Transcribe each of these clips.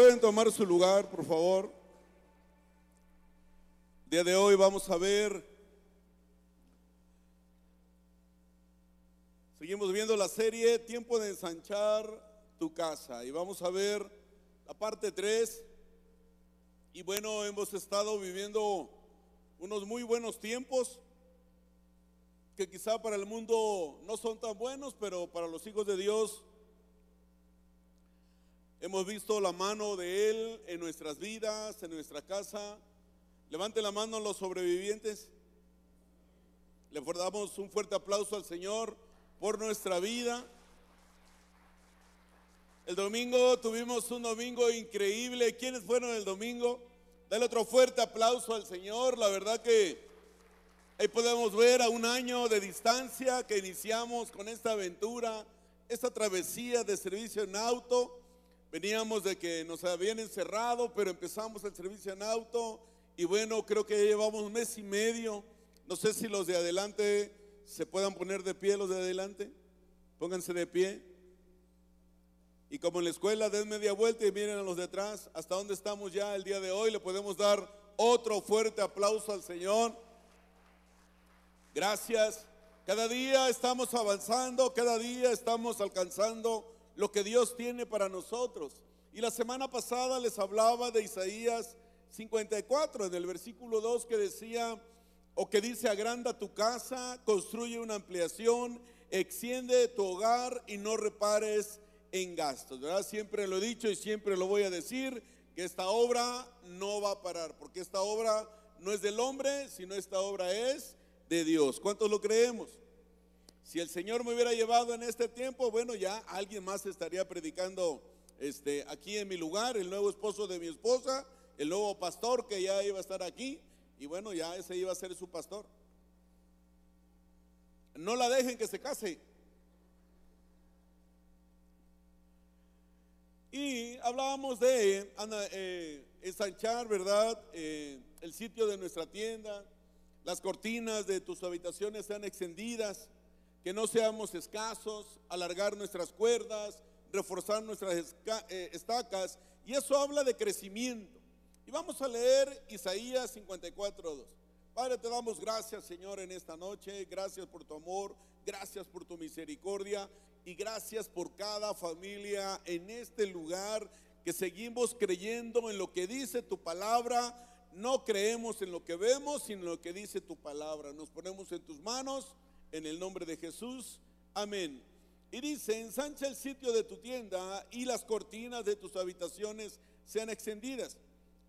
Pueden tomar su lugar, por favor. Día de hoy vamos a ver, seguimos viendo la serie Tiempo de ensanchar tu casa y vamos a ver la parte 3. Y bueno, hemos estado viviendo unos muy buenos tiempos que quizá para el mundo no son tan buenos, pero para los hijos de Dios hemos visto la mano de Él en nuestras vidas, en nuestra casa. Levante la mano los sobrevivientes. Le damos un fuerte aplauso al Señor por nuestra vida. El domingo tuvimos un domingo increíble. ¿Quiénes fueron el domingo? Dale otro fuerte aplauso al Señor. La verdad que ahí podemos ver a un año de distancia que iniciamos con esta aventura, esta travesía de servicio en auto. Veníamos de que nos habían encerrado, pero empezamos el servicio en auto y bueno, creo que ya llevamos un mes y medio. No sé si los de adelante se puedan poner de pie, los de adelante. Pónganse de pie. Y como en la escuela, den media vuelta y miren a los de atrás. Hasta dónde estamos ya el día de hoy. Le podemos dar otro fuerte aplauso al Señor. Gracias. Cada día estamos avanzando, cada día estamos alcanzando lo que Dios tiene para nosotros. Y la semana pasada les hablaba de Isaías 54, en el versículo 2 que decía, o que dice, agranda tu casa, construye una ampliación, extiende tu hogar y no repares en gastos, ¿verdad? Siempre lo he dicho y siempre lo voy a decir, que esta obra no va a parar, porque esta obra no es del hombre, sino esta obra es de Dios. ¿Cuántos lo creemos? Si el Señor me hubiera llevado en este tiempo, bueno, ya alguien más estaría predicando este, aquí en mi lugar, el nuevo esposo de mi esposa, el nuevo pastor que ya iba a estar aquí, y bueno, ya ese iba a ser su pastor. No la dejen que se case. Y hablábamos de eh, ensanchar, ¿verdad? Eh, el sitio de nuestra tienda, las cortinas de tus habitaciones sean extendidas, que no seamos escasos, alargar nuestras cuerdas, reforzar nuestras eh, estacas. Y eso habla de crecimiento. Y vamos a leer Isaías 54.2. Padre, te damos gracias, Señor, en esta noche. Gracias por tu amor, gracias por tu misericordia y gracias por cada familia en este lugar que seguimos creyendo en lo que dice tu palabra. No creemos en lo que vemos, sino en lo que dice tu palabra. Nos ponemos en tus manos, en el nombre de Jesús. Amén. Y dice, ensancha el sitio de tu tienda y las cortinas de tus habitaciones sean extendidas.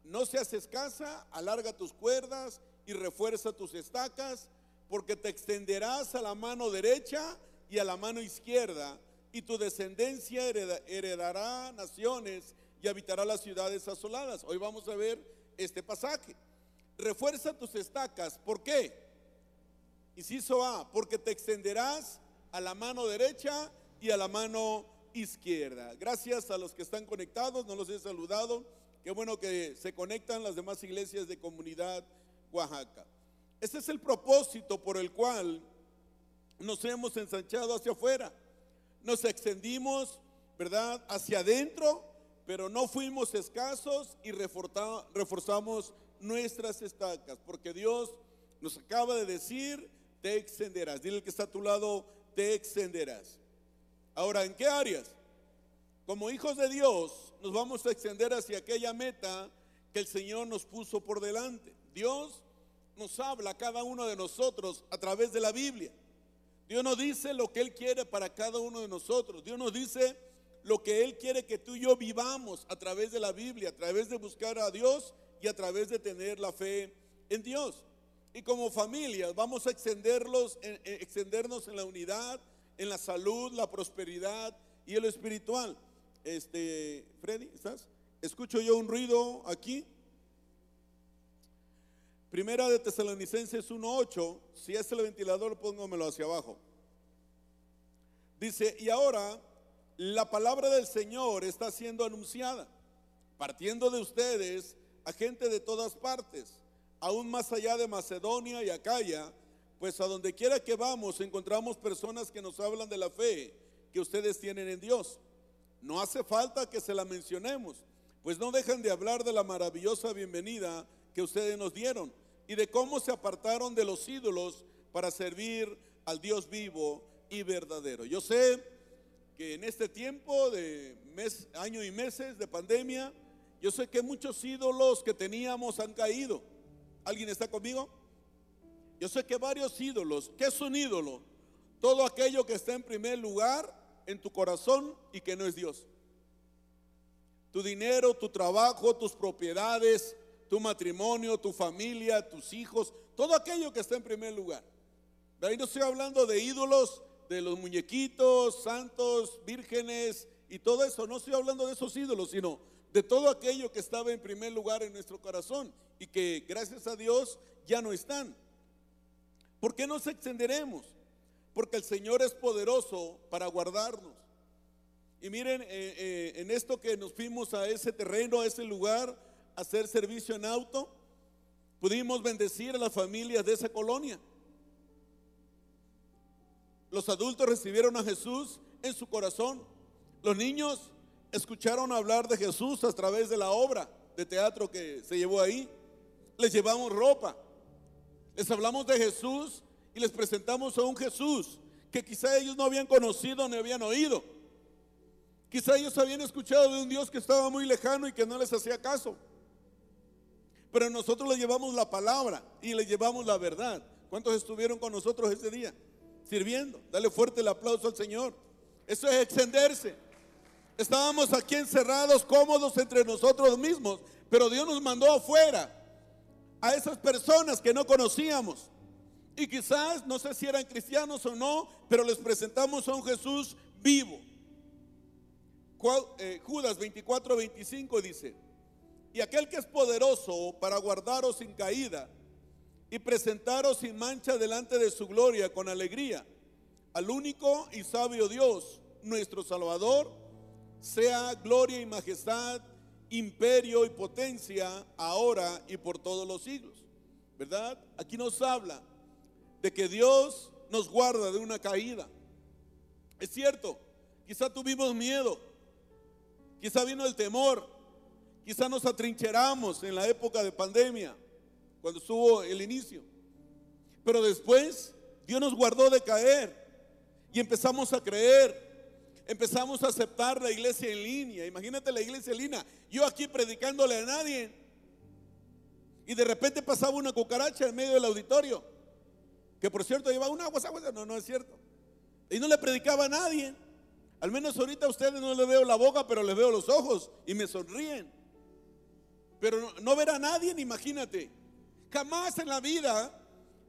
No seas escasa, alarga tus cuerdas y refuerza tus estacas, porque te extenderás a la mano derecha y a la mano izquierda, y tu descendencia heredará naciones y habitará las ciudades asoladas. Hoy vamos a ver este pasaje. Refuerza tus estacas. ¿Por qué? Inciso A, porque te extenderás a la mano derecha y a la mano izquierda. Gracias a los que están conectados, no los he saludado. Qué bueno que se conectan las demás iglesias de comunidad Oaxaca. Este es el propósito por el cual nos hemos ensanchado hacia afuera. Nos extendimos, ¿verdad?, hacia adentro, pero no fuimos escasos y reforzamos nuestras estacas, porque Dios nos acaba de decir, te extenderás. Dile que está a tu lado, te extenderás. Ahora, ¿en qué áreas? Como hijos de Dios, nos vamos a extender hacia aquella meta que el Señor nos puso por delante. Dios nos habla a cada uno de nosotros a través de la Biblia. Dios nos dice lo que Él quiere para cada uno de nosotros. Dios nos dice lo que Él quiere que tú y yo vivamos a través de la Biblia, a través de buscar a Dios y a través de tener la fe en Dios. Y como familia vamos a extenderlos, extendernos en la unidad, en la salud, la prosperidad y en lo espiritual. Este, Freddy, ¿estás? Escucho yo un ruido aquí. Primera de Tesalonicenses 1.8, si es el ventilador, póngamelo hacia abajo. Dice, y ahora la palabra del Señor está siendo anunciada, partiendo de ustedes a gente de todas partes, aún más allá de Macedonia y Acaya, pues a donde quiera que vamos encontramos personas que nos hablan de la fe que ustedes tienen en Dios. No hace falta que se la mencionemos, pues no dejan de hablar de la maravillosa bienvenida que ustedes nos dieron y de cómo se apartaron de los ídolos para servir al Dios vivo y verdadero. Yo sé que en este tiempo de mes, año y meses de pandemia, yo sé que muchos ídolos que teníamos han caído. ¿Alguien está conmigo? Yo sé que varios ídolos, ¿qué es un ídolo? Todo aquello que está en primer lugar en tu corazón y que no es Dios. Tu dinero, tu trabajo, tus propiedades, tu matrimonio, tu familia, tus hijos, todo aquello que está en primer lugar. Pero ahí no estoy hablando de ídolos, de los muñequitos, santos, vírgenes y todo eso. No estoy hablando de esos ídolos, sino de todo aquello que estaba en primer lugar en nuestro corazón y que gracias a Dios ya no están. ¿Por qué nos extenderemos? Porque el Señor es poderoso para guardarnos. Y miren, eh, eh, en esto que nos fuimos a ese terreno, a ese lugar, a hacer servicio en auto, pudimos bendecir a las familias de esa colonia. Los adultos recibieron a Jesús en su corazón. Los niños escucharon hablar de Jesús a través de la obra de teatro que se llevó ahí. Les llevamos ropa. Les hablamos de Jesús y les presentamos a un Jesús que quizá ellos no habían conocido ni habían oído. Quizá ellos habían escuchado de un Dios que estaba muy lejano y que no les hacía caso. Pero nosotros les llevamos la palabra y les llevamos la verdad. ¿Cuántos estuvieron con nosotros ese día? Sirviendo. Dale fuerte el aplauso al Señor. Eso es extenderse. Estábamos aquí encerrados, cómodos entre nosotros mismos, pero Dios nos mandó afuera a esas personas que no conocíamos. Y quizás, no sé si eran cristianos o no, pero les presentamos a un Jesús vivo. Eh, Judas 24, 25 dice, y aquel que es poderoso para guardaros sin caída y presentaros sin mancha delante de su gloria con alegría, al único y sabio Dios, nuestro Salvador, sea gloria y majestad imperio y potencia ahora y por todos los siglos. ¿Verdad? Aquí nos habla de que Dios nos guarda de una caída. Es cierto, quizá tuvimos miedo, quizá vino el temor, quizá nos atrincheramos en la época de pandemia, cuando estuvo el inicio. Pero después Dios nos guardó de caer y empezamos a creer empezamos a aceptar la iglesia en línea. Imagínate la iglesia en línea. Yo aquí predicándole a nadie. Y de repente pasaba una cucaracha en medio del auditorio. Que por cierto llevaba un agua, agua. No, no es cierto. Y no le predicaba a nadie. Al menos ahorita a ustedes no les veo la boca, pero les veo los ojos y me sonríen. Pero no, no ver a nadie, imagínate. Jamás en la vida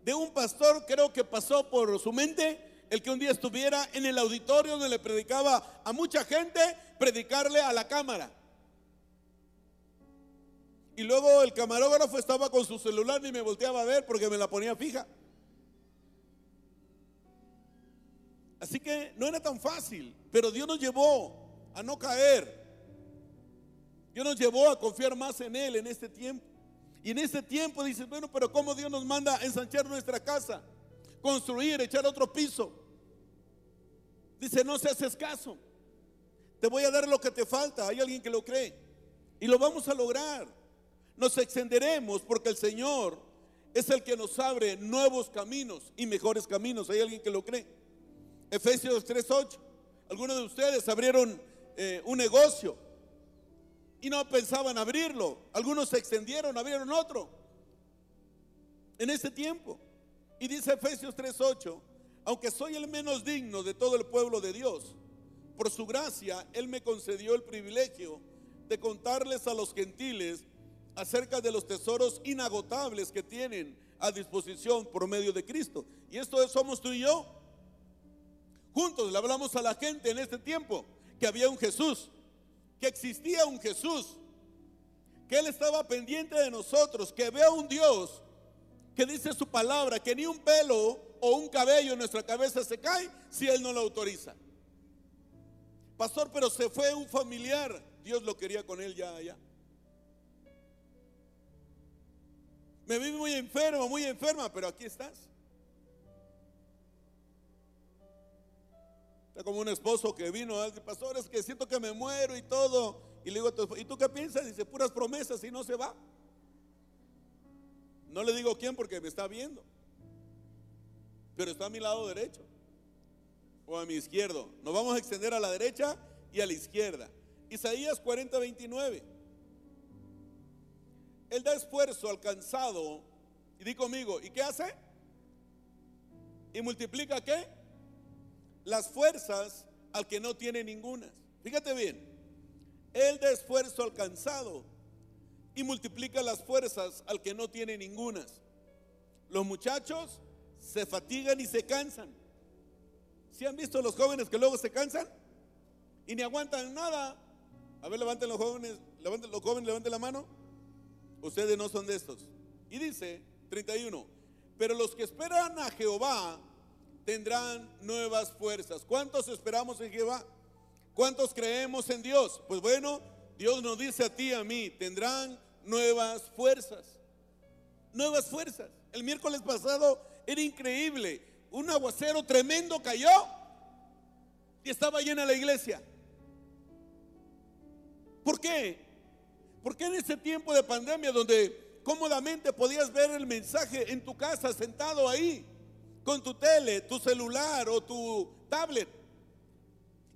de un pastor creo que pasó por su mente el que un día estuviera en el auditorio donde le predicaba a mucha gente, predicarle a la cámara. Y luego el camarógrafo estaba con su celular y me volteaba a ver porque me la ponía fija. Así que no era tan fácil, pero Dios nos llevó a no caer. Dios nos llevó a confiar más en Él en este tiempo. Y en este tiempo dice, bueno, pero ¿cómo Dios nos manda a ensanchar nuestra casa? Construir, echar otro piso. Dice, no seas escaso. Te voy a dar lo que te falta. Hay alguien que lo cree. Y lo vamos a lograr. Nos extenderemos porque el Señor es el que nos abre nuevos caminos y mejores caminos. ¿Hay alguien que lo cree? Efesios 3:8. Algunos de ustedes abrieron eh, un negocio y no pensaban abrirlo. Algunos se extendieron, abrieron otro. En ese tiempo. Y dice Efesios 3:8 aunque soy el menos digno de todo el pueblo de Dios, por su gracia Él me concedió el privilegio de contarles a los gentiles acerca de los tesoros inagotables que tienen a disposición por medio de Cristo. Y esto somos tú y yo. Juntos le hablamos a la gente en este tiempo que había un Jesús, que existía un Jesús, que Él estaba pendiente de nosotros, que vea un Dios que dice su palabra, que ni un pelo o un cabello en nuestra cabeza se cae si Él no lo autoriza. Pastor, pero se fue un familiar. Dios lo quería con él ya allá. Me vi muy enfermo, muy enferma, pero aquí estás. Está como un esposo que vino, pastor, es que siento que me muero y todo. Y le digo ¿y tú qué piensas? Dice, puras promesas y no se va. No le digo quién porque me está viendo. Pero está a mi lado derecho o a mi izquierdo. Nos vamos a extender a la derecha y a la izquierda. Isaías 40, 29. Él da esfuerzo alcanzado. Y di conmigo, ¿y qué hace? ¿Y multiplica qué? Las fuerzas al que no tiene ninguna. Fíjate bien. Él da esfuerzo alcanzado y multiplica las fuerzas al que no tiene ningunas. Los muchachos se fatigan y se cansan. ¿Si han visto los jóvenes que luego se cansan? Y ni aguantan nada. A ver, levanten los jóvenes, levanten los jóvenes, levanten la mano. Ustedes no son de estos. Y dice 31, pero los que esperan a Jehová tendrán nuevas fuerzas. ¿Cuántos esperamos en Jehová? ¿Cuántos creemos en Dios? Pues bueno, Dios nos dice a ti y a mí, tendrán nuevas fuerzas. Nuevas fuerzas. El miércoles pasado era increíble. Un aguacero tremendo cayó y estaba llena la iglesia. ¿Por qué? Porque en ese tiempo de pandemia donde cómodamente podías ver el mensaje en tu casa sentado ahí con tu tele, tu celular o tu tablet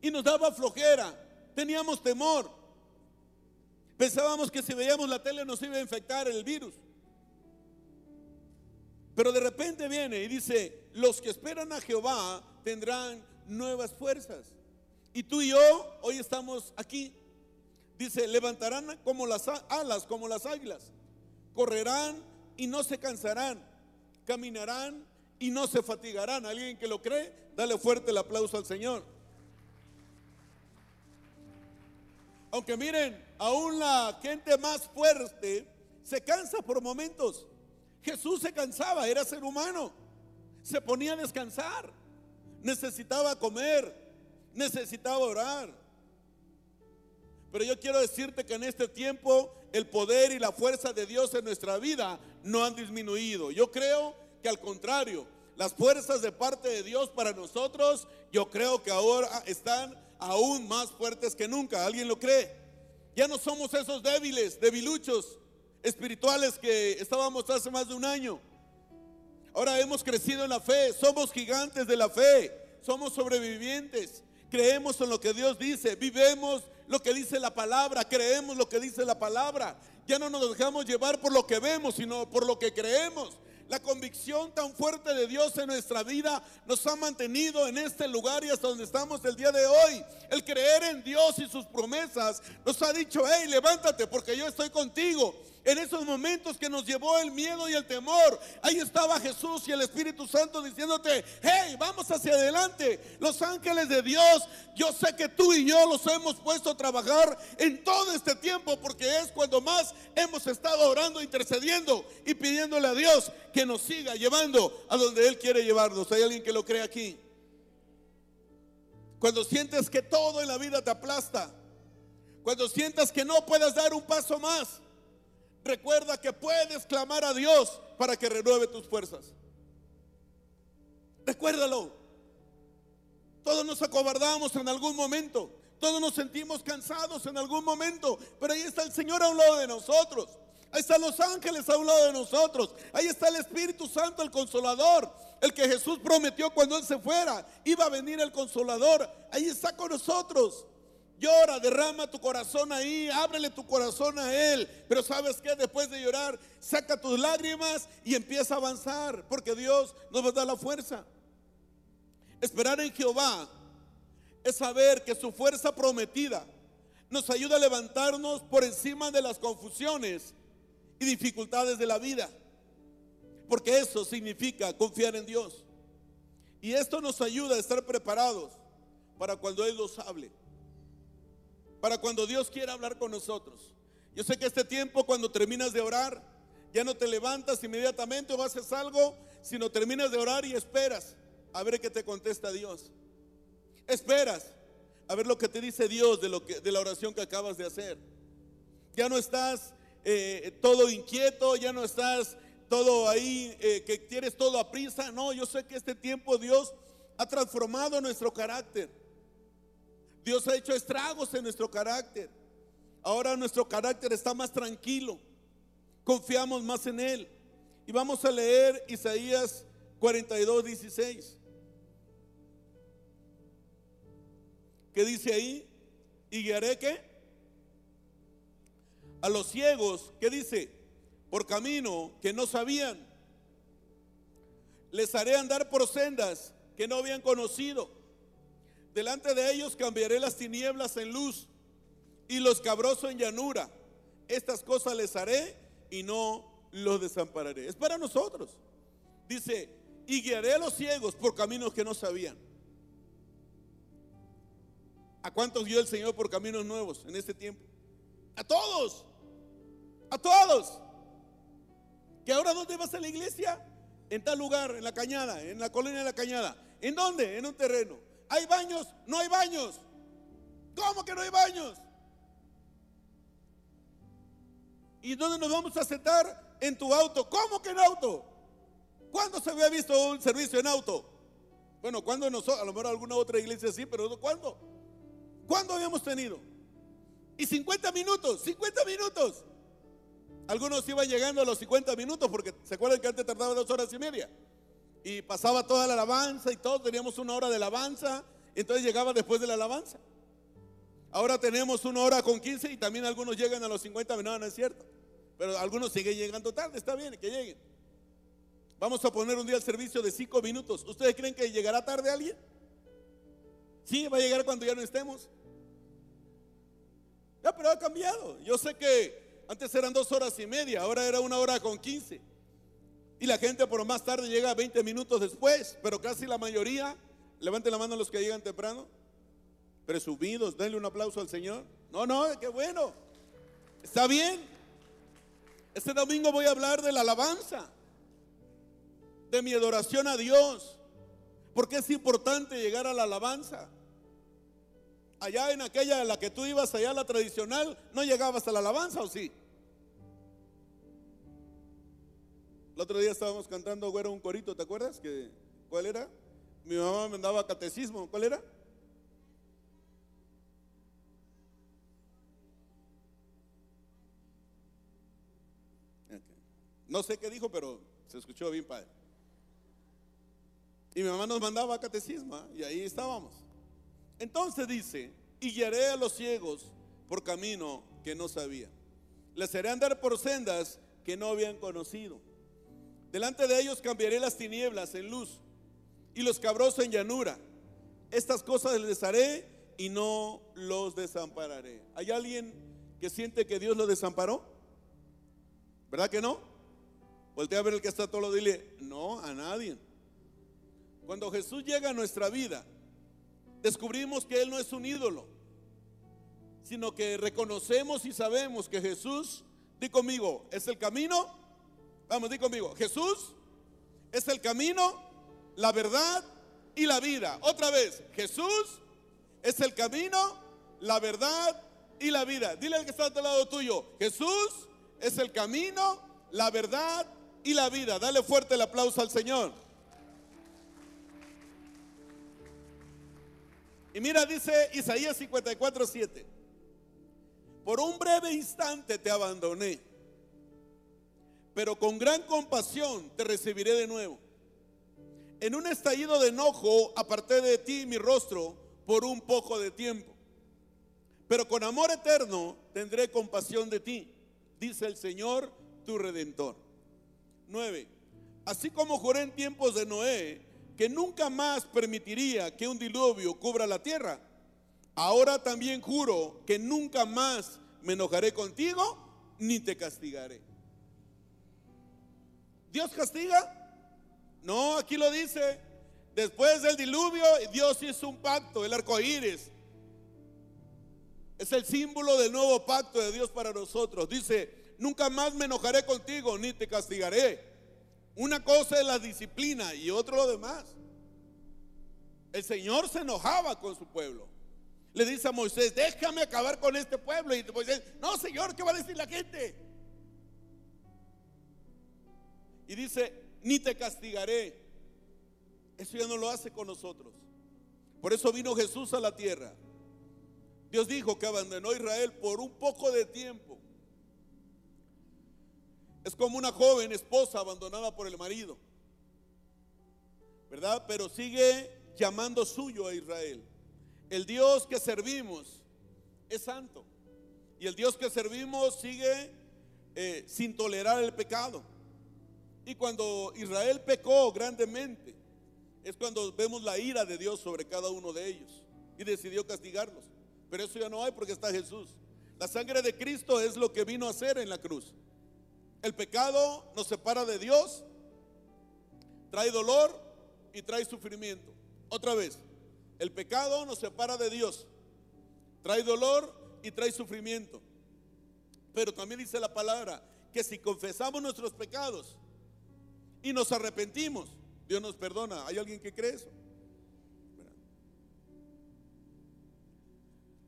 y nos daba flojera, teníamos temor. Pensábamos que si veíamos la tele nos iba a infectar el virus. Pero de repente viene y dice, los que esperan a Jehová tendrán nuevas fuerzas. Y tú y yo hoy estamos aquí. Dice, levantarán como las alas, como las águilas. Correrán y no se cansarán. Caminarán y no se fatigarán. ¿Alguien que lo cree? Dale fuerte el aplauso al Señor. Aunque miren, aún la gente más fuerte se cansa por momentos. Jesús se cansaba, era ser humano. Se ponía a descansar. Necesitaba comer. Necesitaba orar. Pero yo quiero decirte que en este tiempo el poder y la fuerza de Dios en nuestra vida no han disminuido. Yo creo que al contrario, las fuerzas de parte de Dios para nosotros, yo creo que ahora están aún más fuertes que nunca. ¿Alguien lo cree? Ya no somos esos débiles, debiluchos espirituales que estábamos hace más de un año. Ahora hemos crecido en la fe, somos gigantes de la fe, somos sobrevivientes, creemos en lo que Dios dice, vivemos lo que dice la palabra, creemos lo que dice la palabra. Ya no nos dejamos llevar por lo que vemos, sino por lo que creemos. La convicción tan fuerte de Dios en nuestra vida nos ha mantenido en este lugar y hasta donde estamos el día de hoy. El creer en Dios y sus promesas nos ha dicho, hey, levántate porque yo estoy contigo en esos momentos que nos llevó el miedo y el temor, ahí estaba Jesús y el Espíritu Santo diciéndote, hey, vamos hacia adelante. Los ángeles de Dios, yo sé que tú y yo los hemos puesto a trabajar en todo este tiempo porque es cuando más hemos estado orando, intercediendo y pidiéndole a Dios que nos siga llevando a donde Él quiere llevarnos. ¿Hay alguien que lo cree aquí? Cuando sientes que todo en la vida te aplasta, cuando sientas que no puedes dar un paso más, Recuerda que puedes clamar a Dios para que renueve tus fuerzas. Recuérdalo. Todos nos acobardamos en algún momento. Todos nos sentimos cansados en algún momento. Pero ahí está el Señor a un lado de nosotros. Ahí están los ángeles a un lado de nosotros. Ahí está el Espíritu Santo, el consolador. El que Jesús prometió cuando Él se fuera. Iba a venir el consolador. Ahí está con nosotros. Llora, derrama tu corazón ahí, ábrele tu corazón a Él. Pero sabes que después de llorar, saca tus lágrimas y empieza a avanzar, porque Dios nos va a dar la fuerza. Esperar en Jehová es saber que su fuerza prometida nos ayuda a levantarnos por encima de las confusiones y dificultades de la vida. Porque eso significa confiar en Dios. Y esto nos ayuda a estar preparados para cuando Él nos hable para cuando Dios quiera hablar con nosotros. Yo sé que este tiempo cuando terminas de orar, ya no te levantas inmediatamente o haces algo, sino terminas de orar y esperas a ver qué te contesta Dios. Esperas a ver lo que te dice Dios de, lo que, de la oración que acabas de hacer. Ya no estás eh, todo inquieto, ya no estás todo ahí, eh, que tienes todo a prisa. No, yo sé que este tiempo Dios ha transformado nuestro carácter. Dios ha hecho estragos en nuestro carácter. Ahora nuestro carácter está más tranquilo. Confiamos más en Él. Y vamos a leer Isaías 42, 16. ¿Qué dice ahí? ¿Y guiaré qué? A los ciegos, ¿qué dice? Por camino que no sabían. Les haré andar por sendas que no habían conocido. Delante de ellos cambiaré las tinieblas en luz y los cabrosos en llanura. Estas cosas les haré y no los desampararé. Es para nosotros. Dice, y guiaré a los ciegos por caminos que no sabían. ¿A cuántos guió el Señor por caminos nuevos en este tiempo? A todos. A todos. ¿Que ahora dónde vas a la iglesia? En tal lugar, en la cañada, en la colina de la cañada. ¿En dónde? En un terreno. ¿Hay baños? No hay baños. ¿Cómo que no hay baños? ¿Y dónde nos vamos a sentar? En tu auto. ¿Cómo que en auto? ¿Cuándo se había visto un servicio en auto? Bueno, ¿cuándo nosotros? A lo mejor alguna otra iglesia sí, pero ¿cuándo? ¿Cuándo habíamos tenido? Y 50 minutos, 50 minutos. Algunos iban llegando a los 50 minutos porque se acuerdan que antes tardaba dos horas y media. Y pasaba toda la alabanza y todo, teníamos una hora de alabanza, entonces llegaba después de la alabanza. Ahora tenemos una hora con 15 y también algunos llegan a los 50 minutos, no es cierto. Pero algunos siguen llegando tarde, está bien, que lleguen. Vamos a poner un día el servicio de cinco minutos. ¿Ustedes creen que llegará tarde alguien? Sí, va a llegar cuando ya no estemos. Ya, pero ha cambiado. Yo sé que antes eran dos horas y media, ahora era una hora con quince. Y la gente por más tarde llega 20 minutos después, pero casi la mayoría, levanten la mano los que llegan temprano, presumidos, denle un aplauso al Señor. No, no, qué bueno. Está bien. Este domingo voy a hablar de la alabanza, de mi adoración a Dios, porque es importante llegar a la alabanza. Allá en aquella en la que tú ibas, allá la tradicional, no llegabas a la alabanza o sí. El otro día estábamos cantando, güero, un corito, ¿te acuerdas? Que, ¿Cuál era? Mi mamá me daba catecismo, ¿cuál era? No sé qué dijo, pero se escuchó bien padre. Y mi mamá nos mandaba catecismo ¿ah? y ahí estábamos. Entonces dice, y guiaré a los ciegos por camino que no sabía. Les haré andar por sendas que no habían conocido. Delante de ellos cambiaré las tinieblas en luz y los cabros en llanura. Estas cosas les haré y no los desampararé. ¿Hay alguien que siente que Dios lo desamparó? ¿Verdad que no? Voltea a ver el que está todo lo dile, no, a nadie. Cuando Jesús llega a nuestra vida, descubrimos que Él no es un ídolo, sino que reconocemos y sabemos que Jesús, di conmigo, es el camino. Vamos, di conmigo, Jesús es el camino, la verdad y la vida. Otra vez, Jesús es el camino, la verdad y la vida. Dile al que está al lado tuyo, Jesús es el camino, la verdad y la vida. Dale fuerte el aplauso al Señor. Y mira, dice Isaías 54, 7. Por un breve instante te abandoné, pero con gran compasión te recibiré de nuevo. En un estallido de enojo aparté de ti mi rostro por un poco de tiempo. Pero con amor eterno tendré compasión de ti, dice el Señor tu redentor. 9. Así como juré en tiempos de Noé que nunca más permitiría que un diluvio cubra la tierra, ahora también juro que nunca más me enojaré contigo ni te castigaré. ¿Dios castiga? No, aquí lo dice. Después del diluvio, Dios hizo un pacto, el arco iris. Es el símbolo del nuevo pacto de Dios para nosotros. Dice: nunca más me enojaré contigo ni te castigaré. Una cosa es la disciplina y otro lo demás. El Señor se enojaba con su pueblo. Le dice a Moisés, déjame acabar con este pueblo. Y Moisés, no Señor, ¿qué va a decir la gente? Y dice, ni te castigaré. Eso ya no lo hace con nosotros. Por eso vino Jesús a la tierra. Dios dijo que abandonó a Israel por un poco de tiempo. Es como una joven esposa abandonada por el marido. ¿Verdad? Pero sigue llamando suyo a Israel. El Dios que servimos es santo. Y el Dios que servimos sigue eh, sin tolerar el pecado. Y cuando Israel pecó grandemente, es cuando vemos la ira de Dios sobre cada uno de ellos. Y decidió castigarlos. Pero eso ya no hay porque está Jesús. La sangre de Cristo es lo que vino a hacer en la cruz. El pecado nos separa de Dios, trae dolor y trae sufrimiento. Otra vez, el pecado nos separa de Dios, trae dolor y trae sufrimiento. Pero también dice la palabra que si confesamos nuestros pecados y nos arrepentimos, Dios nos perdona. ¿Hay alguien que cree eso?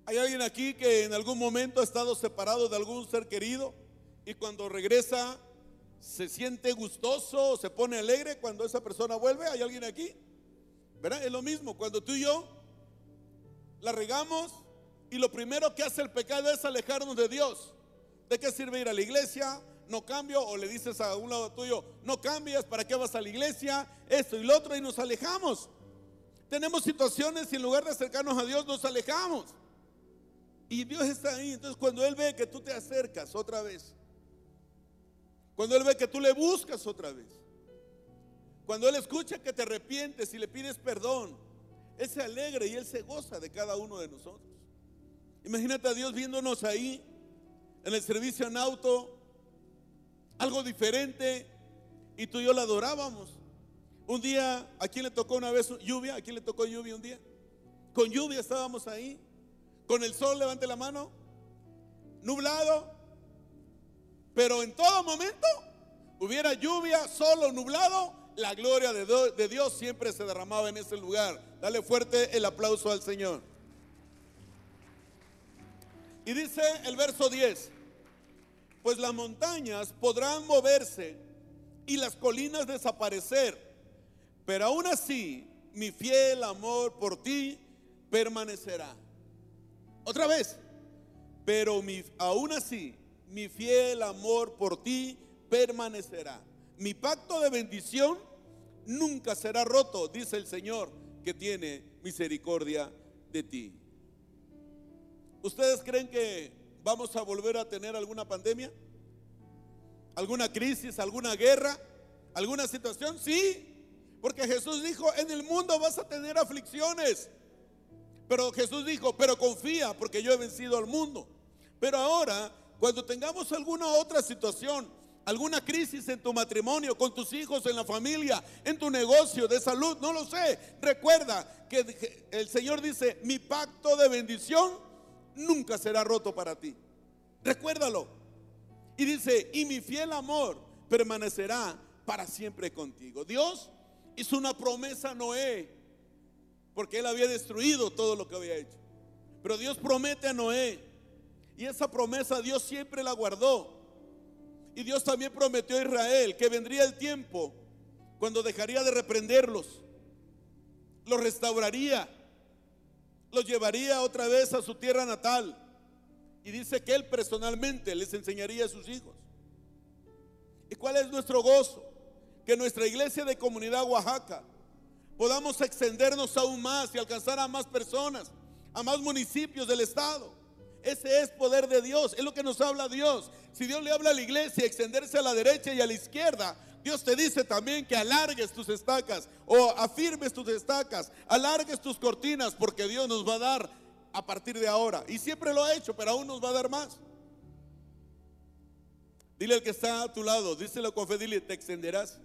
¿Hay alguien aquí que en algún momento ha estado separado de algún ser querido y cuando regresa se siente gustoso, se pone alegre cuando esa persona vuelve? ¿Hay alguien aquí? ¿Verdad? Es lo mismo, cuando tú y yo la regamos y lo primero que hace el pecado es alejarnos de Dios. ¿De qué sirve ir a la iglesia? No cambio, o le dices a un lado tuyo, no cambias, ¿para qué vas a la iglesia? Esto y lo otro, y nos alejamos. Tenemos situaciones y en lugar de acercarnos a Dios, nos alejamos. Y Dios está ahí. Entonces cuando Él ve que tú te acercas otra vez, cuando Él ve que tú le buscas otra vez, cuando Él escucha que te arrepientes y le pides perdón, Él se alegra y Él se goza de cada uno de nosotros. Imagínate a Dios viéndonos ahí en el servicio en auto, algo diferente, y tú y yo la adorábamos. Un día, ¿a quién le tocó una vez lluvia? ¿A quién le tocó lluvia un día? Con lluvia estábamos ahí. Con el sol, levante la mano. Nublado. Pero en todo momento, hubiera lluvia, solo nublado, la gloria de Dios siempre se derramaba en ese lugar. Dale fuerte el aplauso al Señor. Y dice el verso 10, pues las montañas podrán moverse y las colinas desaparecer, pero aún así mi fiel amor por ti permanecerá. Otra vez. Pero aún así, mi fiel amor por ti permanecerá. Mi pacto de bendición nunca será roto, dice el Señor, que tiene misericordia de ti. ¿Ustedes creen que vamos a volver a tener alguna pandemia? ¿Alguna crisis? ¿Alguna guerra? ¿Alguna situación? Sí, porque Jesús dijo, en el mundo vas a tener aflicciones. Pero Jesús dijo, pero confía porque yo he vencido al mundo. Pero ahora, cuando tengamos alguna otra situación, alguna crisis en tu matrimonio, con tus hijos, en la familia, en tu negocio de salud, no lo sé. Recuerda que el Señor dice, mi pacto de bendición nunca será roto para ti. Recuérdalo. Y dice, y mi fiel amor permanecerá para siempre contigo. Dios hizo una promesa a Noé porque él había destruido todo lo que había hecho. Pero Dios promete a Noé, y esa promesa Dios siempre la guardó. Y Dios también prometió a Israel que vendría el tiempo cuando dejaría de reprenderlos, los restauraría, los llevaría otra vez a su tierra natal. Y dice que Él personalmente les enseñaría a sus hijos. ¿Y cuál es nuestro gozo? Que nuestra iglesia de comunidad Oaxaca podamos extendernos aún más y alcanzar a más personas, a más municipios del estado. Ese es poder de Dios, es lo que nos habla Dios. Si Dios le habla a la iglesia, extenderse a la derecha y a la izquierda, Dios te dice también que alargues tus estacas o afirmes tus estacas, alargues tus cortinas, porque Dios nos va a dar a partir de ahora. Y siempre lo ha hecho, pero aún nos va a dar más. Dile al que está a tu lado, díselo con fe, dile, te extenderás.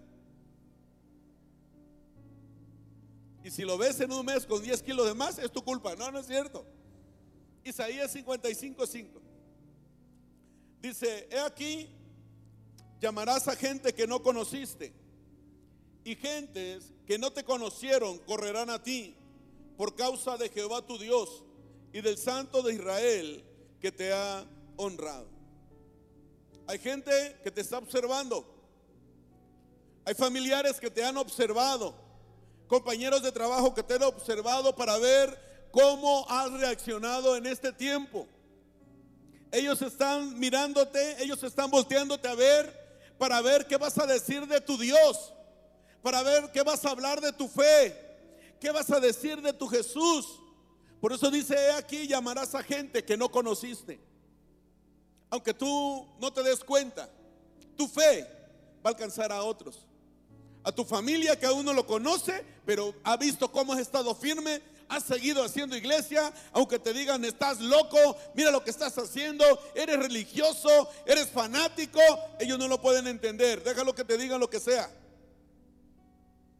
Y si lo ves en un mes con 10 kilos de más, es tu culpa. No, no es cierto. Isaías 55, 5. Dice, he aquí, llamarás a gente que no conociste. Y gentes que no te conocieron correrán a ti por causa de Jehová tu Dios y del Santo de Israel que te ha honrado. Hay gente que te está observando. Hay familiares que te han observado compañeros de trabajo que te han observado para ver cómo has reaccionado en este tiempo. Ellos están mirándote, ellos están volteándote a ver para ver qué vas a decir de tu Dios, para ver qué vas a hablar de tu fe, qué vas a decir de tu Jesús. Por eso dice aquí llamarás a gente que no conociste. Aunque tú no te des cuenta, tu fe va a alcanzar a otros. A tu familia que aún no lo conoce, pero ha visto cómo has estado firme, has seguido haciendo iglesia, aunque te digan estás loco, mira lo que estás haciendo, eres religioso, eres fanático, ellos no lo pueden entender. Déjalo que te digan lo que sea.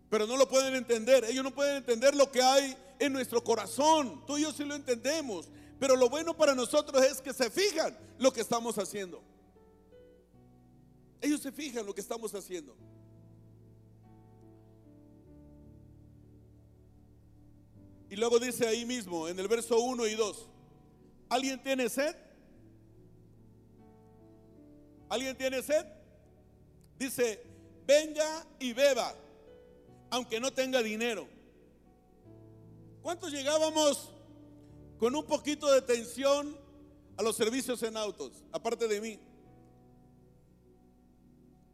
Pero no lo pueden entender. Ellos no pueden entender lo que hay en nuestro corazón. Tú y yo sí lo entendemos. Pero lo bueno para nosotros es que se fijan lo que estamos haciendo. Ellos se fijan lo que estamos haciendo. Y luego dice ahí mismo, en el verso 1 y 2, ¿alguien tiene sed? ¿Alguien tiene sed? Dice, venga y beba, aunque no tenga dinero. ¿Cuántos llegábamos con un poquito de tensión a los servicios en autos, aparte de mí?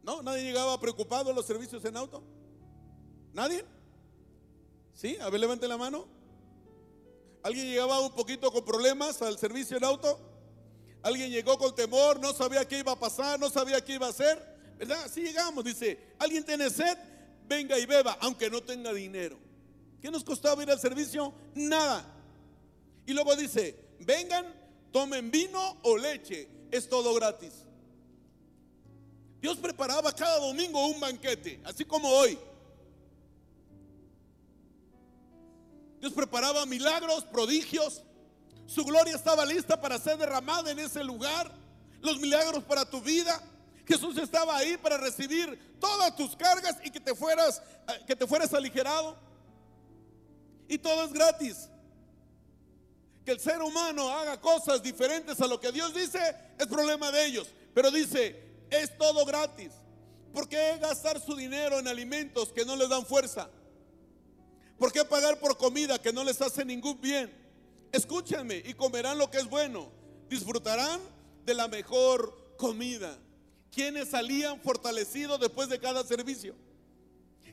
¿No? ¿Nadie llegaba preocupado a los servicios en auto? ¿Nadie? ¿Sí? A ver, levante la mano. ¿Alguien llegaba un poquito con problemas al servicio en auto? ¿Alguien llegó con temor? ¿No sabía qué iba a pasar? ¿No sabía qué iba a hacer? ¿Verdad? Así llegamos. Dice, ¿alguien tiene sed? Venga y beba, aunque no tenga dinero. ¿Qué nos costaba ir al servicio? Nada. Y luego dice, vengan, tomen vino o leche. Es todo gratis. Dios preparaba cada domingo un banquete, así como hoy. Dios preparaba milagros, prodigios. Su gloria estaba lista para ser derramada en ese lugar. Los milagros para tu vida. Jesús estaba ahí para recibir todas tus cargas y que te fueras eh, que te aligerado. Y todo es gratis. Que el ser humano haga cosas diferentes a lo que Dios dice es problema de ellos, pero dice, es todo gratis. ¿Por qué gastar su dinero en alimentos que no les dan fuerza? ¿Por qué pagar por comida que no les hace ningún bien? Escúchenme y comerán lo que es bueno. Disfrutarán de la mejor comida. ¿Quiénes salían fortalecidos después de cada servicio?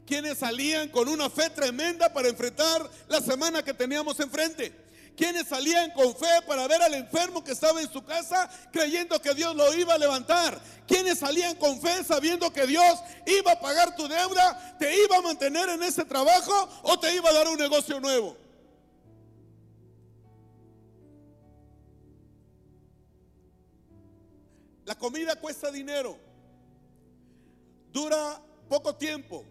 ¿Quiénes salían con una fe tremenda para enfrentar la semana que teníamos enfrente? Quienes salían con fe para ver al enfermo que estaba en su casa creyendo que Dios lo iba a levantar, quienes salían con fe sabiendo que Dios iba a pagar tu deuda, te iba a mantener en ese trabajo o te iba a dar un negocio nuevo. La comida cuesta dinero, dura poco tiempo,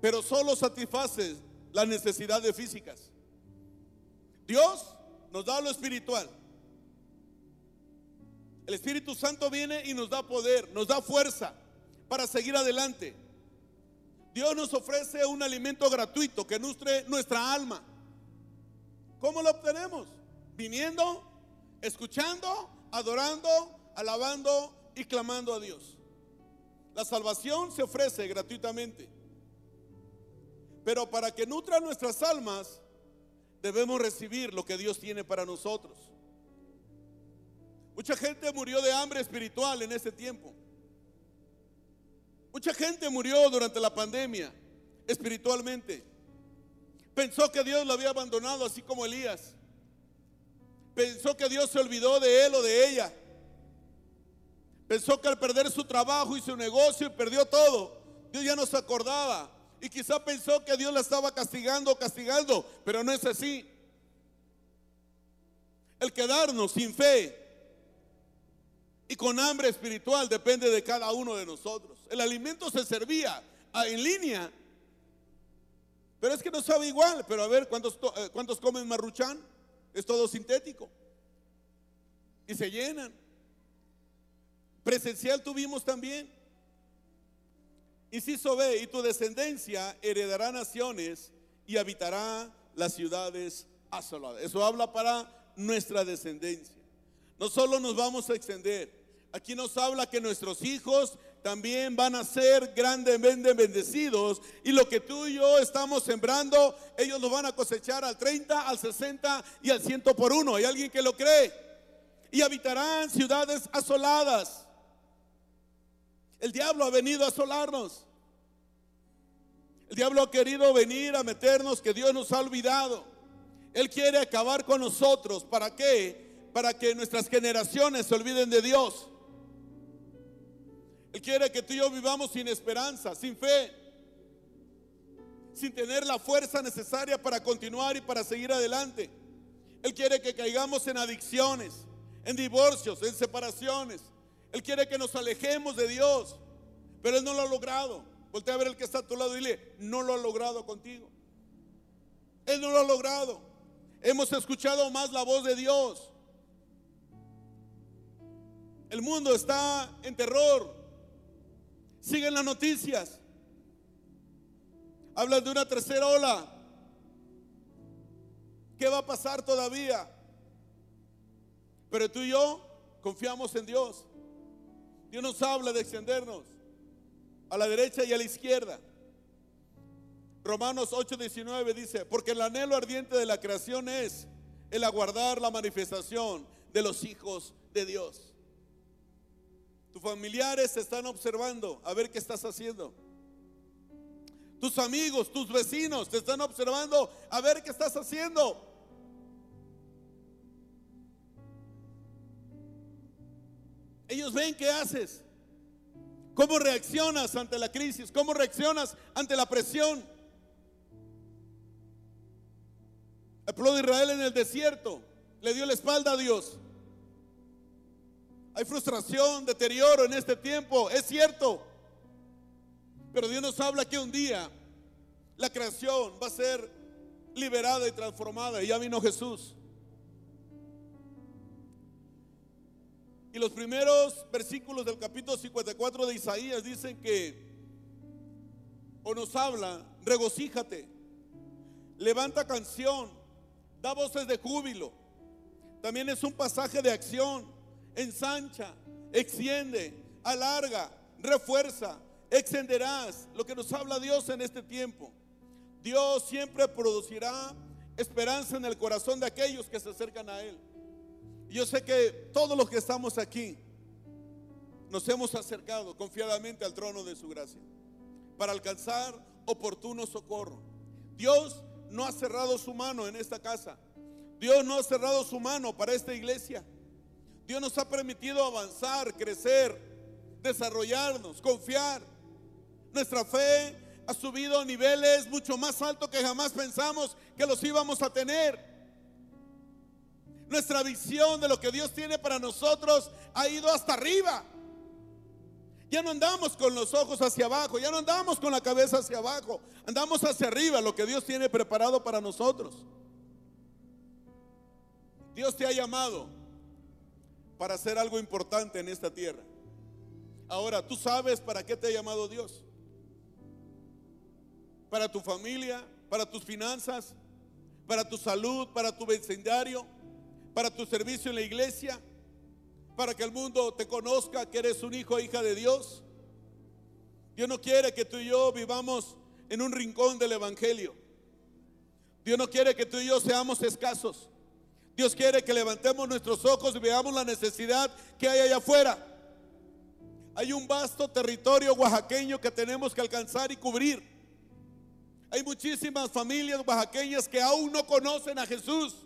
pero solo satisface las necesidades físicas. Dios nos da lo espiritual. El Espíritu Santo viene y nos da poder, nos da fuerza para seguir adelante. Dios nos ofrece un alimento gratuito que nutre nuestra alma. ¿Cómo lo obtenemos? Viniendo, escuchando, adorando, alabando y clamando a Dios. La salvación se ofrece gratuitamente. Pero para que nutra nuestras almas, debemos recibir lo que Dios tiene para nosotros. Mucha gente murió de hambre espiritual en ese tiempo. Mucha gente murió durante la pandemia espiritualmente. Pensó que Dios lo había abandonado así como Elías. Pensó que Dios se olvidó de él o de ella. Pensó que al perder su trabajo y su negocio y perdió todo, Dios ya no se acordaba y quizá pensó que Dios la estaba castigando castigando, pero no es así. El quedarnos sin fe y con hambre espiritual depende de cada uno de nosotros. El alimento se servía en línea, pero es que no sabe igual. Pero a ver, ¿cuántos, eh, cuántos comen marruchán? Es todo sintético. Y se llenan. Presencial tuvimos también. Inciso B, y tu descendencia heredará naciones y habitará las ciudades asoladas. Eso habla para nuestra descendencia. No solo nos vamos a extender, aquí nos habla que nuestros hijos también van a ser grandemente bendecidos. Y lo que tú y yo estamos sembrando, ellos lo van a cosechar al 30, al 60 y al 100 por uno. ¿Hay alguien que lo cree? Y habitarán ciudades asoladas. El diablo ha venido a asolarnos. El diablo ha querido venir a meternos que Dios nos ha olvidado. Él quiere acabar con nosotros. ¿Para qué? Para que nuestras generaciones se olviden de Dios. Él quiere que tú y yo vivamos sin esperanza, sin fe, sin tener la fuerza necesaria para continuar y para seguir adelante. Él quiere que caigamos en adicciones, en divorcios, en separaciones. Él quiere que nos alejemos de Dios, pero Él no lo ha logrado. Voltea a ver el que está a tu lado y dile, no lo ha logrado contigo. Él no lo ha logrado. Hemos escuchado más la voz de Dios. El mundo está en terror. Siguen las noticias. Hablan de una tercera ola. ¿Qué va a pasar todavía? Pero tú y yo confiamos en Dios. Dios nos habla de extendernos a la derecha y a la izquierda. Romanos 8:19 dice, porque el anhelo ardiente de la creación es el aguardar la manifestación de los hijos de Dios. Tus familiares te están observando a ver qué estás haciendo. Tus amigos, tus vecinos te están observando a ver qué estás haciendo. Ellos ven qué haces. ¿Cómo reaccionas ante la crisis? ¿Cómo reaccionas ante la presión? El pueblo de Israel en el desierto le dio la espalda a Dios. Hay frustración, deterioro en este tiempo, es cierto. Pero Dios nos habla que un día la creación va a ser liberada y transformada. Y ya vino Jesús. Y los primeros versículos del capítulo 54 de Isaías dicen que, o nos habla, regocíjate, levanta canción, da voces de júbilo. También es un pasaje de acción ensancha, extiende, alarga, refuerza, extenderás. Lo que nos habla Dios en este tiempo. Dios siempre producirá esperanza en el corazón de aquellos que se acercan a Él. Yo sé que todos los que estamos aquí nos hemos acercado confiadamente al trono de su gracia para alcanzar oportuno socorro. Dios no ha cerrado su mano en esta casa. Dios no ha cerrado su mano para esta iglesia. Dios nos ha permitido avanzar, crecer, desarrollarnos, confiar. Nuestra fe ha subido a niveles mucho más altos que jamás pensamos que los íbamos a tener. Nuestra visión de lo que Dios tiene para nosotros ha ido hasta arriba. Ya no andamos con los ojos hacia abajo, ya no andamos con la cabeza hacia abajo, andamos hacia arriba, lo que Dios tiene preparado para nosotros. Dios te ha llamado para hacer algo importante en esta tierra. Ahora, tú sabes para qué te ha llamado Dios. Para tu familia, para tus finanzas, para tu salud, para tu vecindario, para tu servicio en la iglesia, para que el mundo te conozca que eres un hijo o hija de Dios. Dios no quiere que tú y yo vivamos en un rincón del Evangelio. Dios no quiere que tú y yo seamos escasos. Dios quiere que levantemos nuestros ojos y veamos la necesidad que hay allá afuera. Hay un vasto territorio oaxaqueño que tenemos que alcanzar y cubrir. Hay muchísimas familias oaxaqueñas que aún no conocen a Jesús.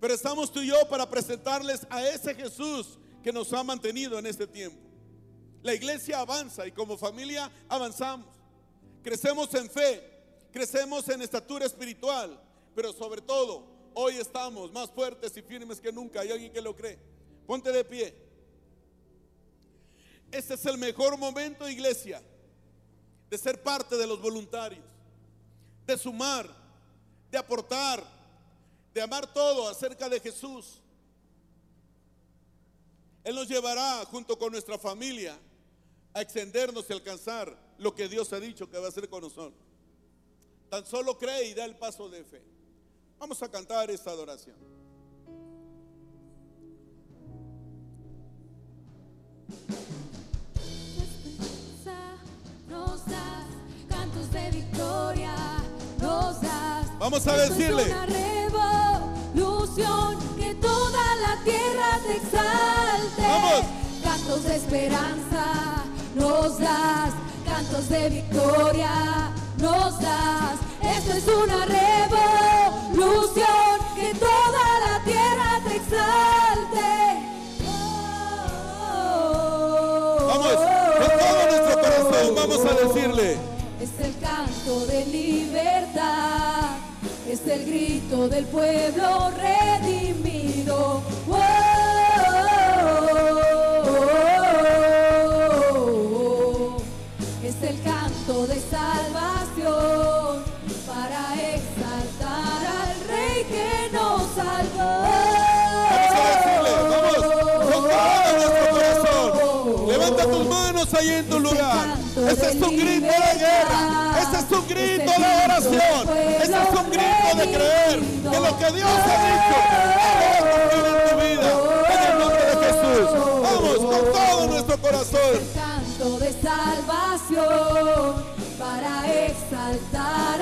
Pero estamos tú y yo para presentarles a ese Jesús que nos ha mantenido en este tiempo. La iglesia avanza y como familia avanzamos. Crecemos en fe, crecemos en estatura espiritual, pero sobre todo Hoy estamos más fuertes y firmes que nunca. ¿Hay alguien que lo cree? Ponte de pie. Este es el mejor momento, iglesia, de ser parte de los voluntarios, de sumar, de aportar, de amar todo acerca de Jesús. Él nos llevará junto con nuestra familia a extendernos y alcanzar lo que Dios ha dicho que va a hacer con nosotros. Tan solo cree y da el paso de fe. Vamos a cantar esta adoración. Vamos a decirle que toda la tierra te exalte. Vamos. Cantos de esperanza nos das, cantos de victoria nos das. Esto es una revolución que toda la tierra te exalte. Vamos, con todo nuestro corazón, vamos a decirle. Es el canto de libertad, es el grito del pueblo redimido. Oh, Es el canto de salvación para exaltar al Rey que nos salvó. Vamos a decirle, vamos, con todo nuestro corazón. Levanta tus manos ahí en tu lugar. Ese es un grito de guerra. Ese es un grito de oración. Ese es un grito de creer que lo que Dios ha dicho cumplir en tu vida. En el nombre de Jesús. Vamos con todo nuestro corazón. canto de salvación para exaltar